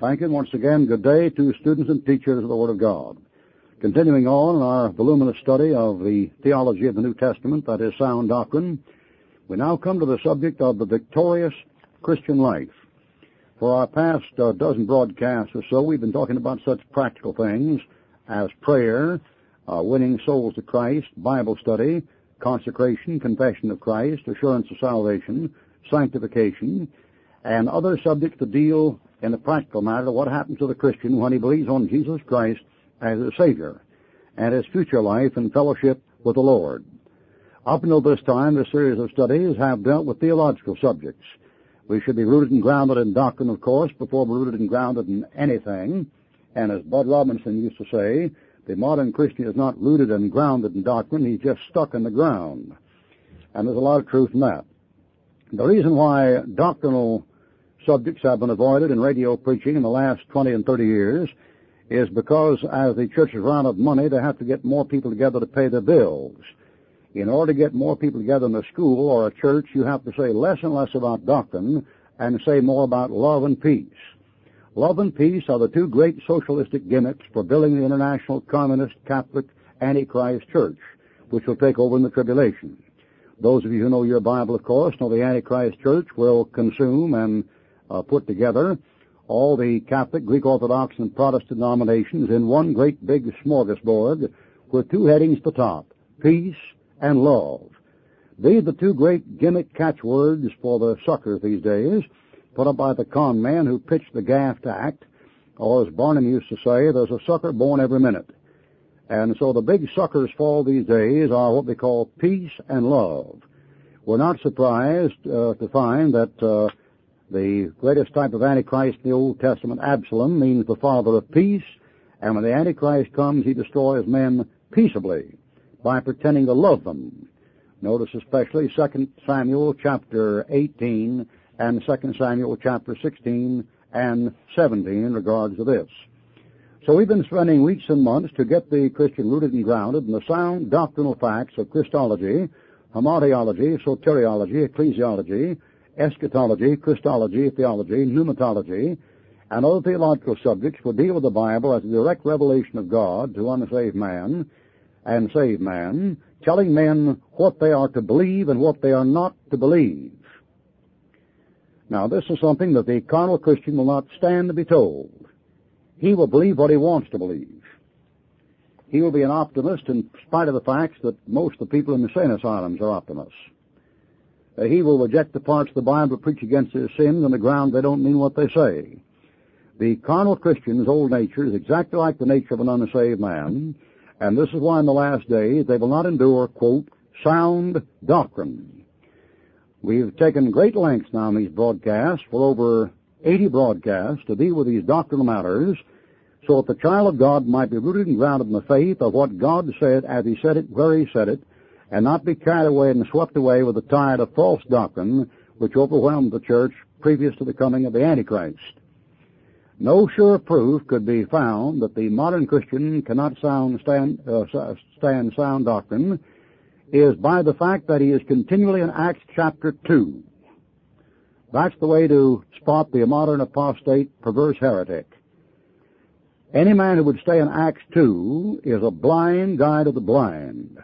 Thank you. Once again, good day to students and teachers of the Word of God. Continuing on in our voluminous study of the theology of the New Testament, that is sound doctrine, we now come to the subject of the victorious Christian life. For our past uh, dozen broadcasts or so, we've been talking about such practical things as prayer, uh, winning souls to Christ, Bible study, consecration, confession of Christ, assurance of salvation, sanctification, and other subjects to deal in the practical matter what happens to the Christian when he believes on Jesus Christ as his Savior and his future life and fellowship with the Lord. Up until this time, this series of studies have dealt with theological subjects. We should be rooted and grounded in doctrine, of course, before we're rooted and grounded in anything. And as Bud Robinson used to say, the modern Christian is not rooted and grounded in doctrine, he's just stuck in the ground. And there's a lot of truth in that. The reason why doctrinal subjects have been avoided in radio preaching in the last 20 and 30 years is because as the churches run out of money, they have to get more people together to pay their bills. In order to get more people together in a school or a church, you have to say less and less about doctrine and say more about love and peace. Love and peace are the two great socialistic gimmicks for building the international communist Catholic Antichrist church, which will take over in the tribulation. Those of you who know your Bible, of course, know the Antichrist church will consume and put together all the Catholic, Greek Orthodox, and Protestant denominations in one great big smorgasbord with two headings at the top, peace and love. These are the two great gimmick catchwords for the suckers these days, put up by the con man who pitched the Gaft Act, or as Barnum used to say, there's a sucker born every minute. And so the big suckers for these days are what we call peace and love. We're not surprised uh, to find that uh, the greatest type of Antichrist in the Old Testament, Absalom, means the father of peace, and when the Antichrist comes, he destroys men peaceably by pretending to love them. Notice especially 2 Samuel chapter 18 and 2 Samuel chapter 16 and 17 in regards to this. So we've been spending weeks and months to get the Christian rooted and grounded in the sound doctrinal facts of Christology, hamartiology, soteriology, ecclesiology, eschatology, Christology, theology, pneumatology, and other theological subjects will deal with the Bible as a direct revelation of God to unsaved man and saved man, telling men what they are to believe and what they are not to believe. Now, this is something that the carnal Christian will not stand to be told. He will believe what he wants to believe. He will be an optimist in spite of the fact that most of the people in the sane asylums are optimists. He will reject the parts of the Bible that preach against his sins on the ground they don't mean what they say. The carnal Christian's old nature is exactly like the nature of an unsaved man, and this is why in the last days they will not endure, quote, sound doctrine. We've taken great lengths now in these broadcasts, for over 80 broadcasts, to deal with these doctrinal matters, so that the child of God might be rooted and grounded in the faith of what God said as He said it, where He said it, and not be carried away and swept away with the tide of false doctrine which overwhelmed the church previous to the coming of the Antichrist. No sure proof could be found that the modern Christian cannot sound, stand, uh, stand sound doctrine is by the fact that he is continually in Acts chapter 2. That's the way to spot the modern apostate perverse heretic. Any man who would stay in Acts 2 is a blind guide of the blind.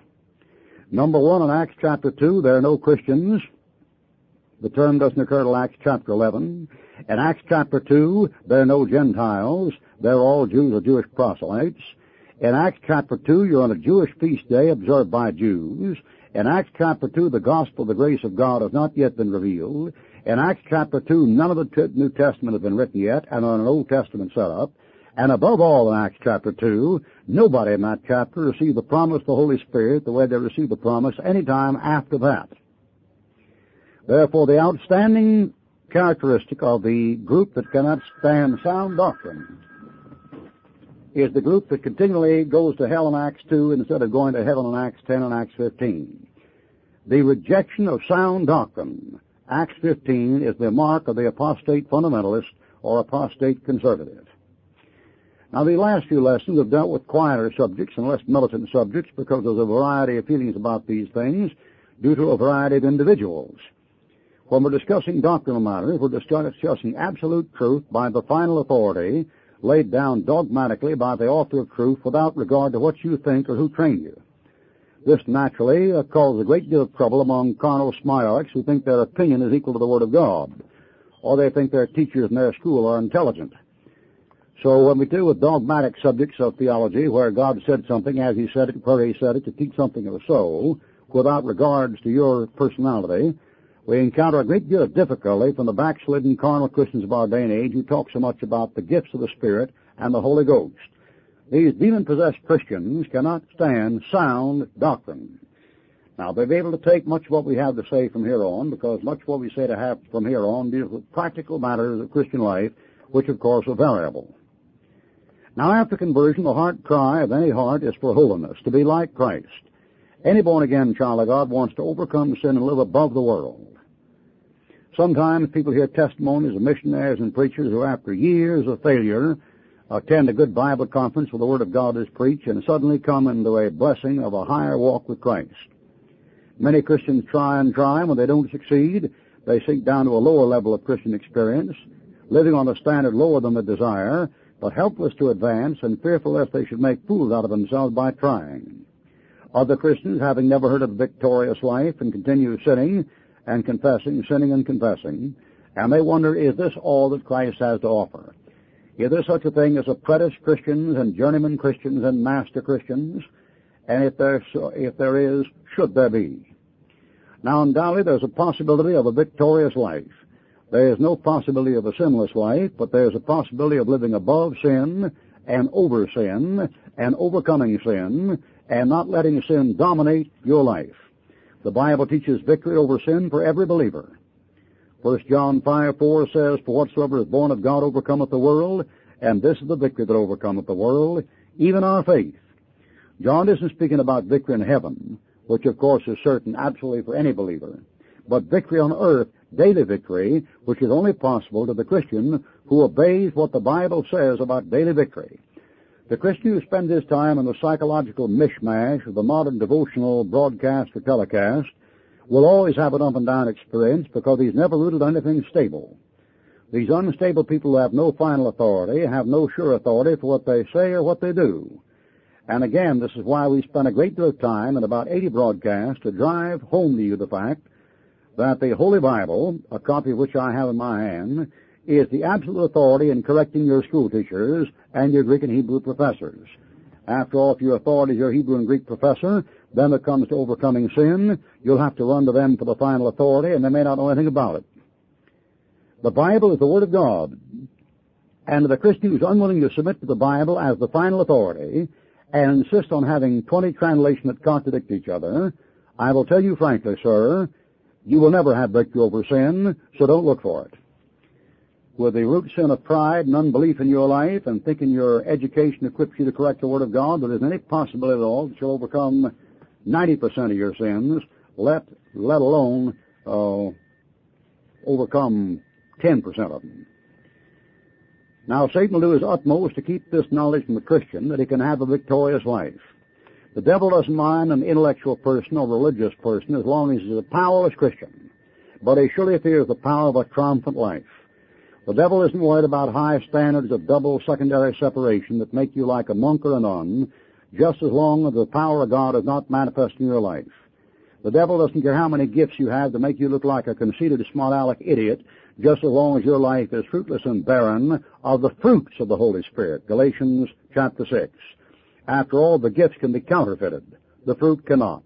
Number one, in Acts chapter 2, there are no Christians. The term doesn't occur till Acts chapter 11. In Acts chapter 2, there are no Gentiles. They're all Jews or Jewish proselytes. In Acts chapter 2, you're on a Jewish feast day observed by Jews. In Acts chapter 2, the gospel of the grace of God has not yet been revealed. In Acts chapter 2, none of the New Testament has been written yet and on an Old Testament setup. And above all in Acts chapter 2, nobody in that chapter received the promise of the Holy Spirit the way they received the promise any time after that. Therefore, the outstanding characteristic of the group that cannot stand sound doctrine is the group that continually goes to hell in Acts 2 instead of going to heaven in Acts 10 and Acts 15. The rejection of sound doctrine, Acts 15, is the mark of the apostate fundamentalist or apostate conservative. Now, the last few lessons have dealt with quieter subjects and less militant subjects because there's a variety of feelings about these things due to a variety of individuals. When we're discussing doctrinal matters, we're discussing absolute truth by the final authority laid down dogmatically by the author of truth without regard to what you think or who trained you. This naturally uh, causes a great deal of trouble among carnal smart who think their opinion is equal to the Word of God, or they think their teachers in their school are intelligent. So when we deal with dogmatic subjects of theology, where God said something as He said it, where He said it, to teach something of the soul, without regards to your personality, we encounter a great deal of difficulty from the backslidden carnal Christians of our day and age who talk so much about the gifts of the Spirit and the Holy Ghost. These demon-possessed Christians cannot stand sound doctrine. Now, they'll be able to take much of what we have to say from here on, because much of what we say to have from here on deals with practical matters of Christian life, which of course are variable. Now, after conversion, the heart cry of any heart is for holiness, to be like Christ. Any born-again child of God wants to overcome sin and live above the world. Sometimes people hear testimonies of missionaries and preachers who, after years of failure, attend a good Bible conference where the Word of God is preached and suddenly come into a blessing of a higher walk with Christ. Many Christians try and try, and when they don't succeed, they sink down to a lower level of Christian experience, living on a standard lower than the desire, but helpless to advance and fearful lest they should make fools out of themselves by trying. Other Christians, having never heard of a victorious life and continue sinning, and confessing, sinning and confessing, and they wonder, is this all that Christ has to offer? Is there such a thing as apprentice Christians and journeyman Christians and master Christians? And if there, if there is, should there be? Now, undoubtedly, there's a possibility of a victorious life. There is no possibility of a sinless life, but there's a possibility of living above sin and over sin and overcoming sin and not letting sin dominate your life. The Bible teaches victory over sin for every believer. First John 5, 4 says, For whatsoever is born of God overcometh the world, and this is the victory that overcometh the world, even our faith. John isn't speaking about victory in heaven, which of course is certain absolutely for any believer, but victory on earth, daily victory, which is only possible to the Christian who obeys what the Bible says about daily victory. The Christian who spends his time in the psychological mishmash of the modern devotional broadcast or telecast will always have an up and down experience because he's never rooted on anything stable. These unstable people have no final authority have no sure authority for what they say or what they do. And again, this is why we spend a great deal of time in about 80 broadcasts to drive home to you the fact that the Holy Bible, a copy of which I have in my hand, is the absolute authority in correcting your school teachers and your Greek and Hebrew professors. After all, if your authority is your Hebrew and Greek professor, then it comes to overcoming sin, you'll have to run to them for the final authority, and they may not know anything about it. The Bible is the Word of God, and the Christian who's unwilling to submit to the Bible as the final authority and insist on having 20 translations that contradict each other, I will tell you frankly, sir, you will never have victory over sin, so don't look for it with the root sin of pride and unbelief in your life and thinking your education equips you to correct the Word of God, but there's any possibility at all that you'll overcome 90% of your sins, let, let alone uh, overcome 10% of them. Now, Satan will do his utmost to keep this knowledge from the Christian that he can have a victorious life. The devil doesn't mind an intellectual person or religious person as long as he's a powerless Christian, but he surely fears the power of a triumphant life. The devil isn't worried about high standards of double secondary separation that make you like a monk or a nun, just as long as the power of God is not manifest in your life. The devil doesn't care how many gifts you have to make you look like a conceited, smart-aleck idiot, just as long as your life is fruitless and barren of the fruits of the Holy Spirit. Galatians chapter 6. After all, the gifts can be counterfeited. The fruit cannot.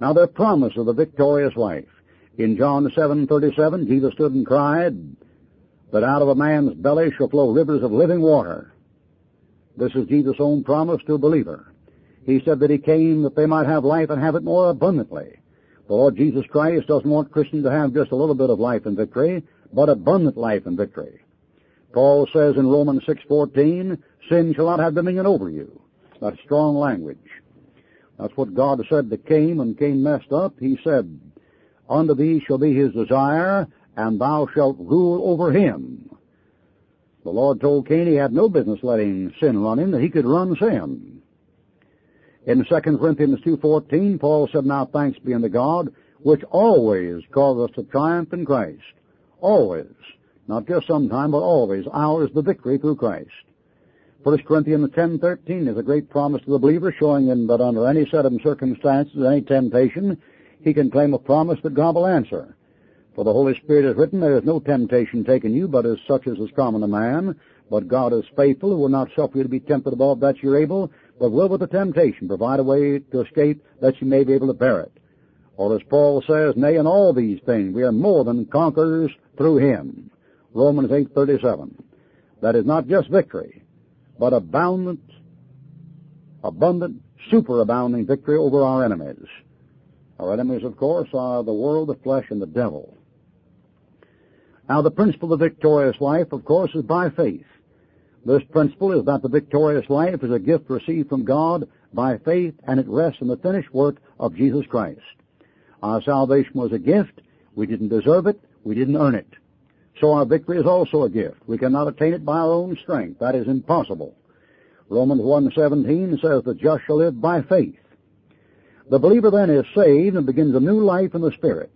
Now, the promise of the victorious life. In John 7:37, Jesus stood and cried, that out of a man's belly shall flow rivers of living water. This is Jesus' own promise to a believer. He said that he came that they might have life and have it more abundantly. The Lord Jesus Christ doesn't want Christians to have just a little bit of life and victory, but abundant life and victory. Paul says in Romans 6:14, "Sin shall not have dominion over you." That's strong language. That's what God said to Cain when Cain messed up. He said, "Unto thee shall be his desire, and thou shalt rule over him. The Lord told Cain he had no business letting sin run him, that he could run sin. In 2 Corinthians 2.14, Paul said, Now thanks be unto God, which always cause us to triumph in Christ. Always. Not just sometime, but always. Ours the victory through Christ. 1 Corinthians 10.13 is a great promise to the believer showing him that under any set of circumstances, any temptation, he can claim a promise that God will answer. For the Holy Spirit has written, There is no temptation taken you, but as such as is common to man. But God is faithful, who will not suffer you to be tempted above that you're able, but will with the temptation provide a way to escape that you may be able to bear it. Or as Paul says, Nay, in all these things we are more than conquerors through Him. Romans 8.37. That is not just victory, but abundant, abundant, superabounding victory over our enemies. Our enemies, of course, are the world, the flesh, and the devil. Now, the principle of the victorious life, of course, is by faith. This principle is that the victorious life is a gift received from God by faith, and it rests in the finished work of Jesus Christ. Our salvation was a gift. We didn't deserve it. We didn't earn it. So our victory is also a gift. We cannot attain it by our own strength. That is impossible. Romans 1.17 says the just shall live by faith. The believer then is saved and begins a new life in the Spirit.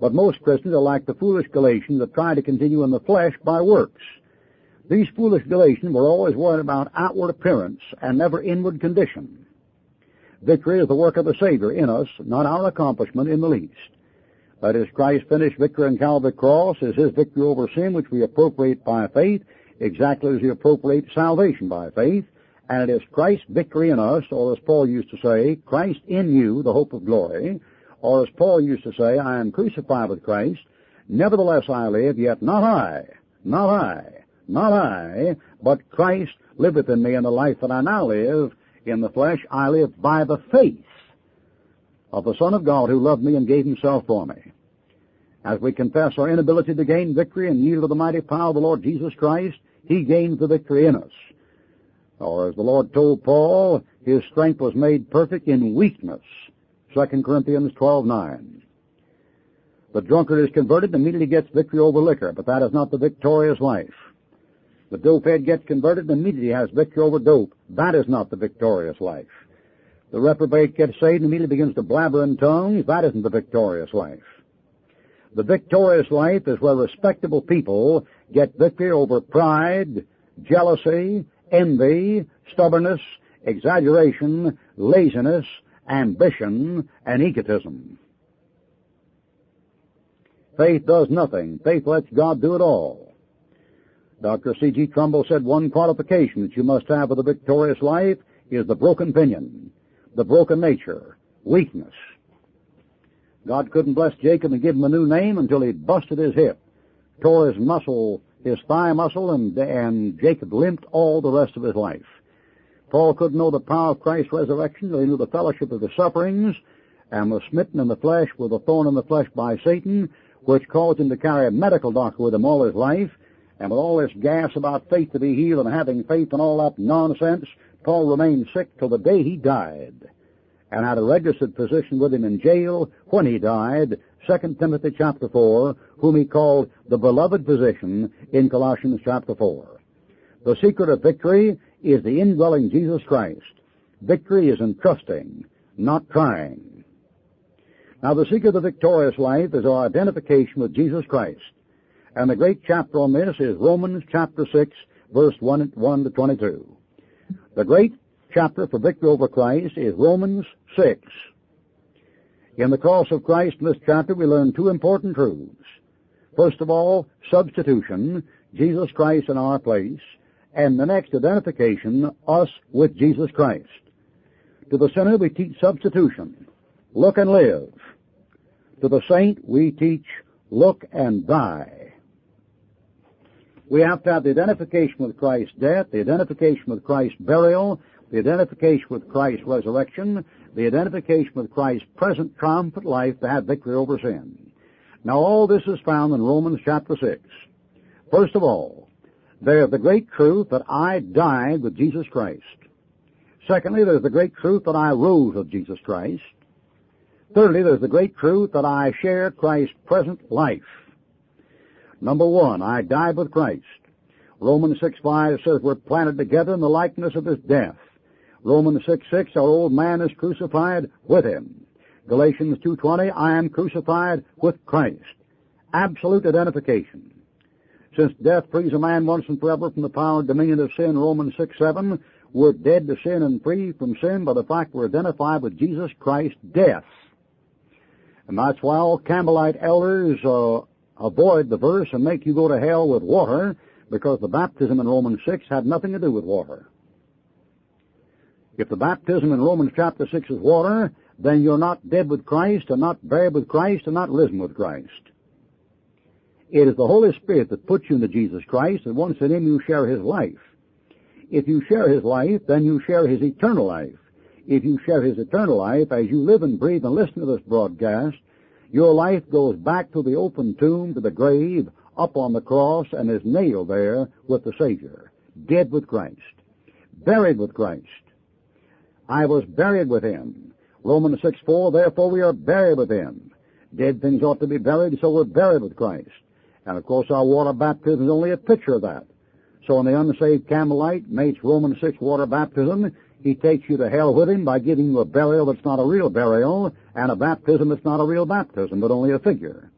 But most Christians are like the foolish Galatians that try to continue in the flesh by works. These foolish Galatians were always worried about outward appearance and never inward condition. Victory is the work of the Savior in us, not our accomplishment in the least. That is, Christ's finished victory on Calvary cross is His victory over sin, which we appropriate by faith, exactly as we appropriate salvation by faith, and it is Christ's victory in us, or as Paul used to say, Christ in you, the hope of glory, or as Paul used to say, I am crucified with Christ, nevertheless I live, yet not I, not I, not I, but Christ liveth in me, and the life that I now live. In the flesh, I live by the faith of the Son of God who loved me and gave himself for me. As we confess our inability to gain victory and yield to the mighty power of the Lord Jesus Christ, He gains the victory in us. Or as the Lord told Paul, His strength was made perfect in weakness. 2 Corinthians 12:9. The drunkard is converted and immediately gets victory over liquor, but that is not the victorious life. The dopehead gets converted and immediately has victory over dope. That is not the victorious life. The reprobate gets saved and immediately begins to blabber in tongues. That isn't the victorious life. The victorious life is where respectable people get victory over pride, jealousy, envy, stubbornness, exaggeration, laziness, ambition, and egotism. Faith does nothing. Faith lets God do it all. Dr. C.G. Trumbull said one qualification that you must have of the victorious life is the broken pinion, the broken nature, weakness. God couldn't bless Jacob and give him a new name until he busted his hip, tore his muscle, his thigh muscle, and, and Jacob limped all the rest of his life. Paul couldn't know the power of Christ's resurrection until he knew the fellowship of the sufferings and was smitten in the flesh with a thorn in the flesh by Satan, which caused him to carry a medical doctor with him all his life and with all this gas about faith to be healed and having faith and all that nonsense, Paul remained sick till the day he died and had a registered physician with him in jail when he died, 2 Timothy chapter 4, whom he called the beloved physician in Colossians chapter 4. The secret of victory is the indwelling Jesus Christ. Victory is in trusting, not trying. Now the secret of the victorious life is our identification with Jesus Christ. And the great chapter on this is Romans chapter 6, verse 1, 1 to 22. The great chapter for victory over Christ is Romans 6. In the cross of Christ in this chapter we learn two important truths. First of all, substitution, Jesus Christ in our place, and the next identification, us with Jesus Christ. To the sinner we teach substitution, look and live. To the saint we teach look and die. We have to have the identification with Christ's death, the identification with Christ's burial, the identification with Christ's resurrection, the identification with Christ's present triumphant life to have victory over sin. Now all this is found in Romans chapter 6. First of all, there's the great truth that I died with Jesus Christ. Secondly, there's the great truth that I rose with Jesus Christ. Thirdly, there's the great truth that I share Christ's present life. Number one, I died with Christ. Romans 6, 5 says we're planted together in the likeness of his death. Romans 6, 6, our old man is crucified with him. Galatians 2.20, I am crucified with Christ. Absolute identification. Since death frees a man once and forever from the power and dominion of sin, Romans 6, 7, we're dead to sin and free from sin by the fact we're identified with Jesus Christ's death. And that's why all Campbellite elders uh, avoid the verse and make you go to hell with water, because the baptism in Romans 6 had nothing to do with water. If the baptism in Romans chapter 6 is water, then you're not dead with Christ, and not buried with Christ, and not risen with Christ. It is the Holy Spirit that puts you into Jesus Christ, and once in Him you share His life. If you share His life, then you share His eternal life. If you share His eternal life, as you live and breathe and listen to this broadcast, your life goes back to the open tomb, to the grave, up on the cross, and is nailed there with the Savior. Dead with Christ. Buried with Christ. I was buried with Him. Romans 6, 4, therefore we are buried with Him. Dead things ought to be buried, so we're buried with Christ. And of course our water baptism is only a picture of that. So when the unsaved Campbellite makes Romans 6 water baptism, he takes you to hell with him by giving you a burial that's not a real burial, and a baptism that's not a real baptism, but only a figure.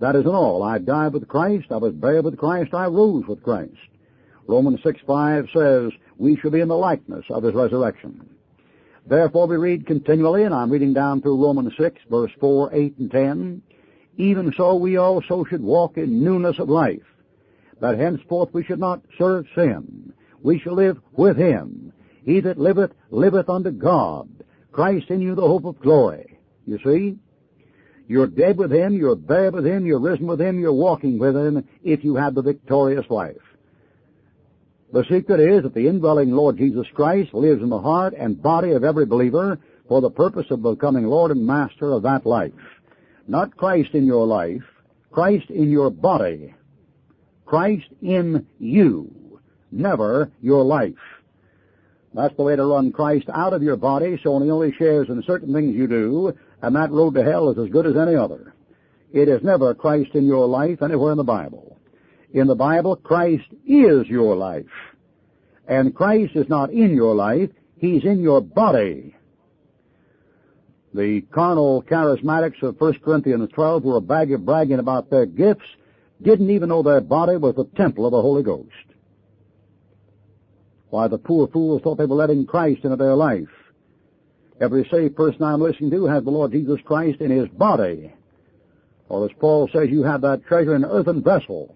That isn't all. I died with Christ, I was buried with Christ, I rose with Christ. Romans 6, 5 says, we shall be in the likeness of his resurrection. Therefore we read continually, and I'm reading down through Romans 6, verse 4, 8, and 10, even so we also should walk in newness of life, that henceforth we should not serve sin. We shall live with him. He that liveth, liveth unto God. Christ in you the hope of glory. You see? You're dead with him, you're buried with him, you're risen with him, you're walking with him if you have the victorious life. The secret is that the indwelling Lord Jesus Christ lives in the heart and body of every believer for the purpose of becoming Lord and Master of that life. Not Christ in your life, Christ in your body. Christ in you, never your life. That's the way to run Christ out of your body so he only shares in certain things you do, and that road to hell is as good as any other. It is never Christ in your life anywhere in the Bible. In the Bible, Christ is your life. And Christ is not in your life, He's in your body. The carnal charismatics of 1 Corinthians 12 who were a bag of bragging about their gifts didn't even know their body was the temple of the Holy Ghost. Why, the poor fools thought they were letting Christ into their life. Every saved person I'm listening to has the Lord Jesus Christ in his body. Or as Paul says, you have that treasure in an earthen vessel.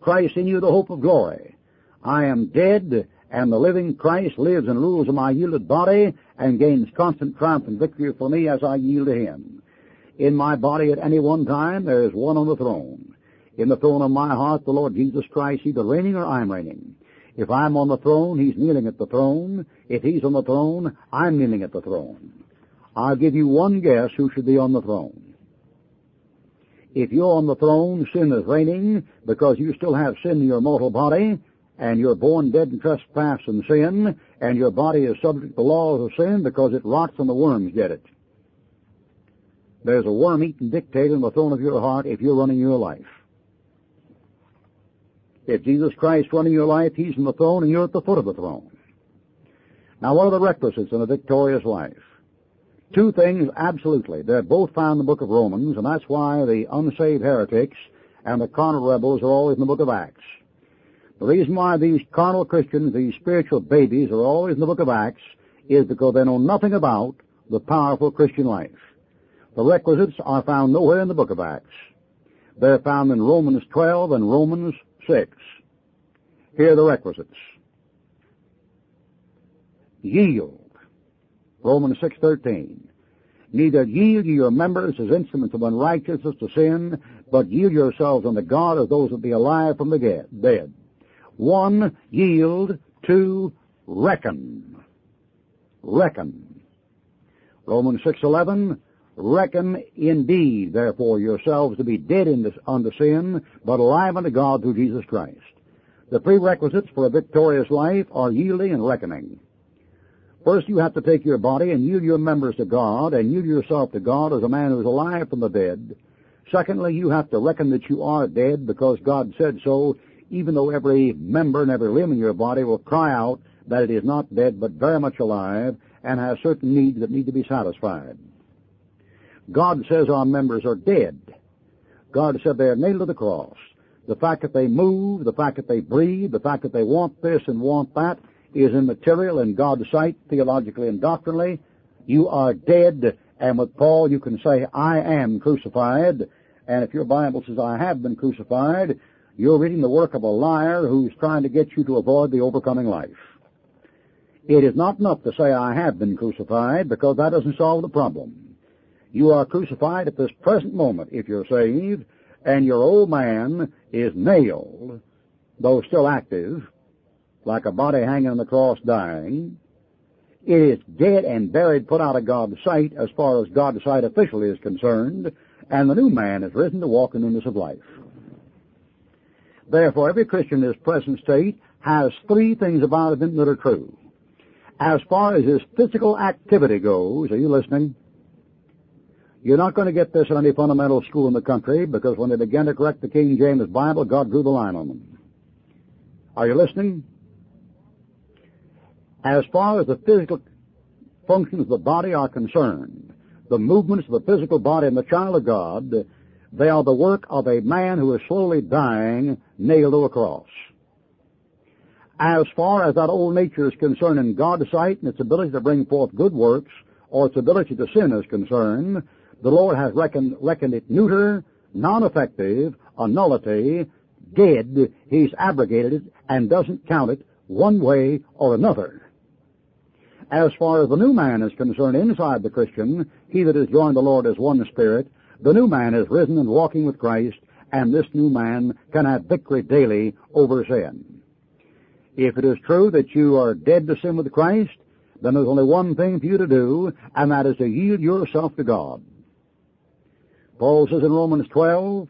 Christ in you, the hope of glory. I am dead, and the living Christ lives and rules in my yielded body and gains constant triumph and victory for me as I yield to Him. In my body at any one time, there is one on the throne. In the throne of my heart, the Lord Jesus Christ, either reigning or I'm reigning. If I'm on the throne, He's kneeling at the throne. If He's on the throne, I'm kneeling at the throne. I'll give you one guess who should be on the throne. If you're on the throne, sin is reigning because you still have sin in your mortal body, and you're born dead in trespass and sin, and your body is subject to the laws of sin because it rots and the worms get it. There's a worm-eating dictator in the throne of your heart if you're running your life. If Jesus Christ running your life, He's in the throne and you're at the foot of the throne. Now what are the requisites in a victorious life? Two things, absolutely. They're both found in the book of Romans, and that's why the unsaved heretics and the carnal rebels are always in the book of Acts. The reason why these carnal Christians, these spiritual babies, are always in the book of Acts is because they know nothing about the powerful Christian life. The requisites are found nowhere in the book of Acts. They're found in Romans 12 and Romans 6. Here are the requisites. Yield. Romans 6.13. Neither yield ye your members as instruments of unrighteousness to sin, but yield yourselves unto God as those that be alive from the dead. One, yield. Two, reckon. Reckon. Romans 6.11, reckon indeed, therefore, yourselves to be dead this, unto sin, but alive unto God through Jesus Christ. The prerequisites for a victorious life are yielding and reckoning. First, you have to take your body and yield your members to God, and yield yourself to God as a man who is alive from the dead. Secondly, you have to reckon that you are dead because God said so even though every member and every limb in your body will cry out that it is not dead but very much alive and has certain needs that need to be satisfied. God says our members are dead. God said they are nailed to the cross. The fact that they move, the fact that they breathe, the fact that they want this and want that is immaterial in God's sight, theologically and doctrinally. You are dead, and with Paul you can say, I am crucified, and if your Bible says, I have been crucified, you're reading the work of a liar who's trying to get you to avoid the overcoming life. It is not enough to say, I have been crucified, because that doesn't solve the problem. You are crucified at this present moment if you're saved, and your old man is nailed, though still active, like a body hanging on the cross dying. It is dead and buried, put out of God's sight as far as God's sight officially is concerned, and the new man is risen to walk in the newness of life. Therefore, every Christian in his present state has three things about him that are true. As far as his physical activity goes, are you listening? You're not going to get this in any fundamental school in the country because when they began to correct the King James Bible, God drew the line on them. Are you listening? As far as the physical functions of the body are concerned, the movements of the physical body in the child of God, they are the work of a man who is slowly dying, nailed to a cross. As far as that old nature is concerned in God's sight and its ability to bring forth good works, or its ability to sin is concerned, the Lord has reckoned, reckoned it neuter, non-effective, a nullity, dead. He's abrogated it and doesn't count it one way or another. As far as the new man is concerned inside the Christian, he that has joined the Lord as one spirit, the new man is risen and walking with Christ, and this new man can have victory daily over sin. If it is true that you are dead to sin with Christ, then there's only one thing for you to do, and that is to yield yourself to God. Paul says in Romans 12,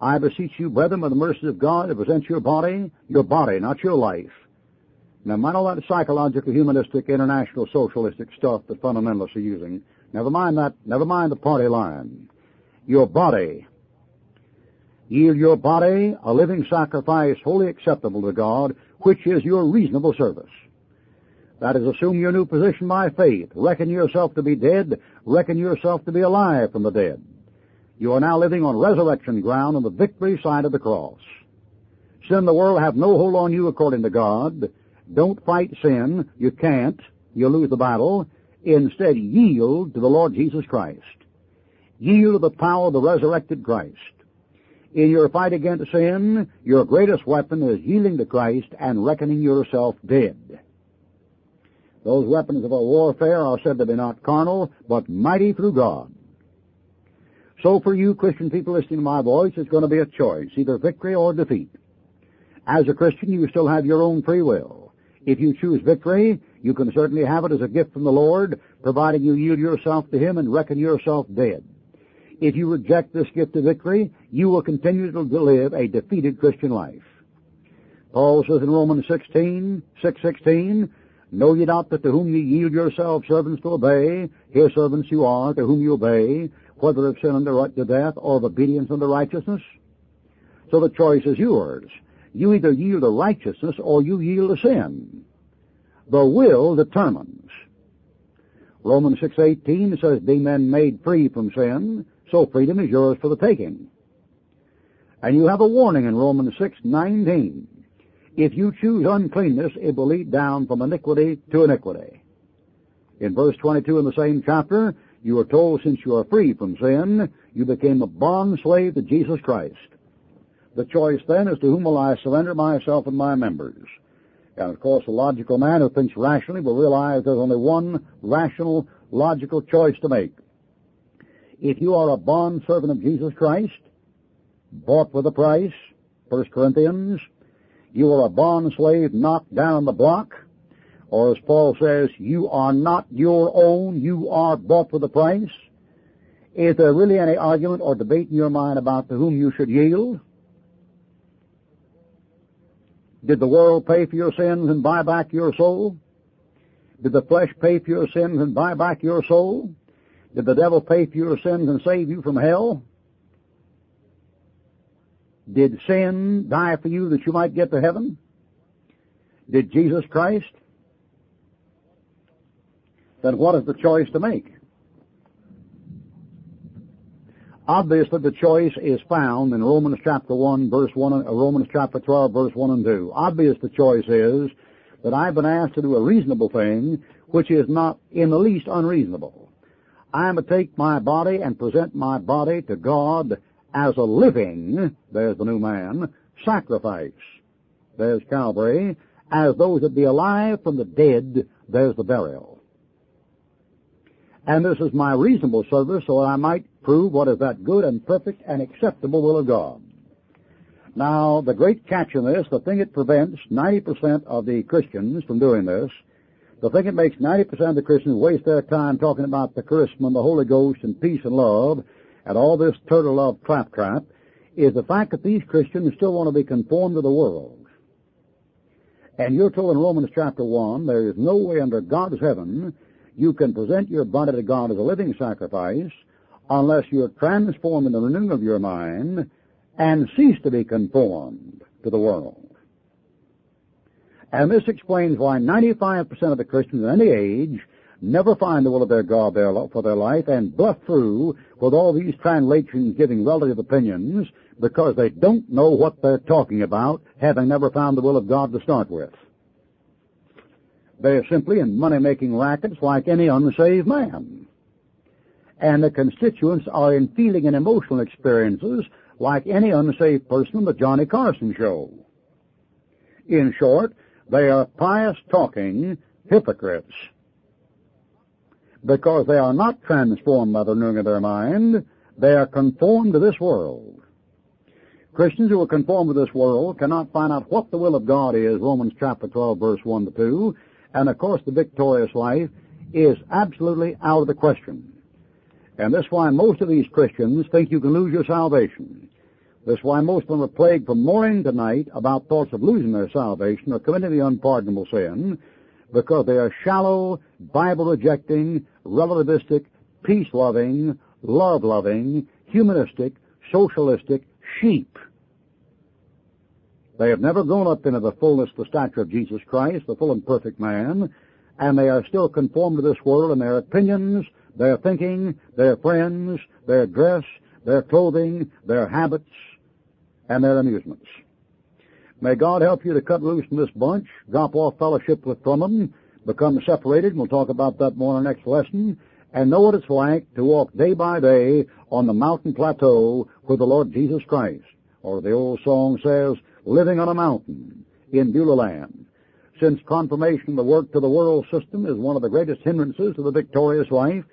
I beseech you, brethren, by the mercies of God, to present your body, your body, not your life. Now, mind all that psychological, humanistic, international, socialistic stuff that fundamentalists are using. Never mind that. Never mind the party line. Your body. Yield your body a living sacrifice wholly acceptable to God, which is your reasonable service. That is, assume your new position by faith. Reckon yourself to be dead. Reckon yourself to be alive from the dead. You are now living on resurrection ground on the victory side of the cross. Sin the world have no hold on you according to God. Don't fight sin. You can't. You'll lose the battle. Instead, yield to the Lord Jesus Christ. Yield to the power of the resurrected Christ. In your fight against sin, your greatest weapon is yielding to Christ and reckoning yourself dead. Those weapons of our warfare are said to be not carnal, but mighty through God. So for you Christian people listening to my voice, it's going to be a choice, either victory or defeat. As a Christian, you still have your own free will. If you choose victory, you can certainly have it as a gift from the Lord, providing you yield yourself to Him and reckon yourself dead. If you reject this gift of victory, you will continue to live a defeated Christian life. Paul says in Romans 16, 616, Know ye not that to whom ye yield yourselves servants to obey, here servants you are, to whom you obey, whether of sin unto death or of obedience unto righteousness? So the choice is yours. You either yield to righteousness or you yield to sin. The will determines. Romans 6.18 says, Be men made free from sin, so freedom is yours for the taking. And you have a warning in Romans 6.19. If you choose uncleanness, it will lead down from iniquity to iniquity. In verse 22 in the same chapter, you are told since you are free from sin, you became a bond slave to Jesus Christ. The choice then is to whom will I surrender myself and my members. And of course, a logical man who thinks rationally will realize there's only one rational, logical choice to make. If you are a bond servant of Jesus Christ, bought with a price, 1 Corinthians, you are a bond slave knocked down the block, or as Paul says, you are not your own, you are bought with a price. Is there really any argument or debate in your mind about to whom you should yield? Did the world pay for your sins and buy back your soul? Did the flesh pay for your sins and buy back your soul? Did the devil pay for your sins and save you from hell? Did sin die for you that you might get to heaven? Did Jesus Christ then what is the choice to make? Obviously, the choice is found in Romans chapter 1, verse 1, uh, Romans chapter 12, verse 1 and 2. Obvious the choice is that I've been asked to do a reasonable thing, which is not in the least unreasonable. I am to take my body and present my body to God as a living, there's the new man, sacrifice. There's Calvary. As those that be alive from the dead, there's the burial. And this is my reasonable service so that I might prove what is that good and perfect and acceptable will of God. Now, the great catch in this, the thing that prevents 90% of the Christians from doing this, the thing that makes 90% of the Christians waste their time talking about the charisma and the Holy Ghost and peace and love and all this turtle love claptrap, is the fact that these Christians still want to be conformed to the world. And you're told in Romans chapter 1, there is no way under God's heaven you can present your body to God as a living sacrifice unless you're transformed in the renewing of your mind and cease to be conformed to the world. And this explains why 95% of the Christians at any age never find the will of their God for their life and bluff through with all these translations giving relative opinions because they don't know what they're talking about, having never found the will of God to start with. They're simply in money-making rackets like any unsaved man. And the constituents are in feeling and emotional experiences like any unsaved person on the Johnny Carson show. In short, they are pious talking hypocrites because they are not transformed by the renewing of their mind. They are conformed to this world. Christians who are conformed to this world cannot find out what the will of God is, Romans chapter 12 verse 1 to 2, and of course the victorious life is absolutely out of the question. And that's why most of these Christians think you can lose your salvation. That's why most of them are plagued from morning to night about thoughts of losing their salvation or committing the unpardonable sin because they are shallow, Bible-rejecting, relativistic, peace-loving, love-loving, humanistic, socialistic sheep. They have never grown up into the fullness of the stature of Jesus Christ, the full and perfect man, and they are still conformed to this world in their opinions, their thinking, their friends, their dress, their clothing, their habits, and their amusements. May God help you to cut loose from this bunch, drop off fellowship with from them, become separated, and we'll talk about that more in the next lesson, and know what it's like to walk day by day on the mountain plateau with the Lord Jesus Christ. Or the old song says, living on a mountain in Beulah land. Since confirmation the work to the world system is one of the greatest hindrances to the victorious life,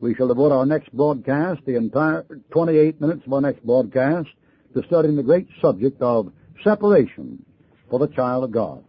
we shall devote our next broadcast, the entire 28 minutes of our next broadcast, to studying the great subject of separation for the child of God.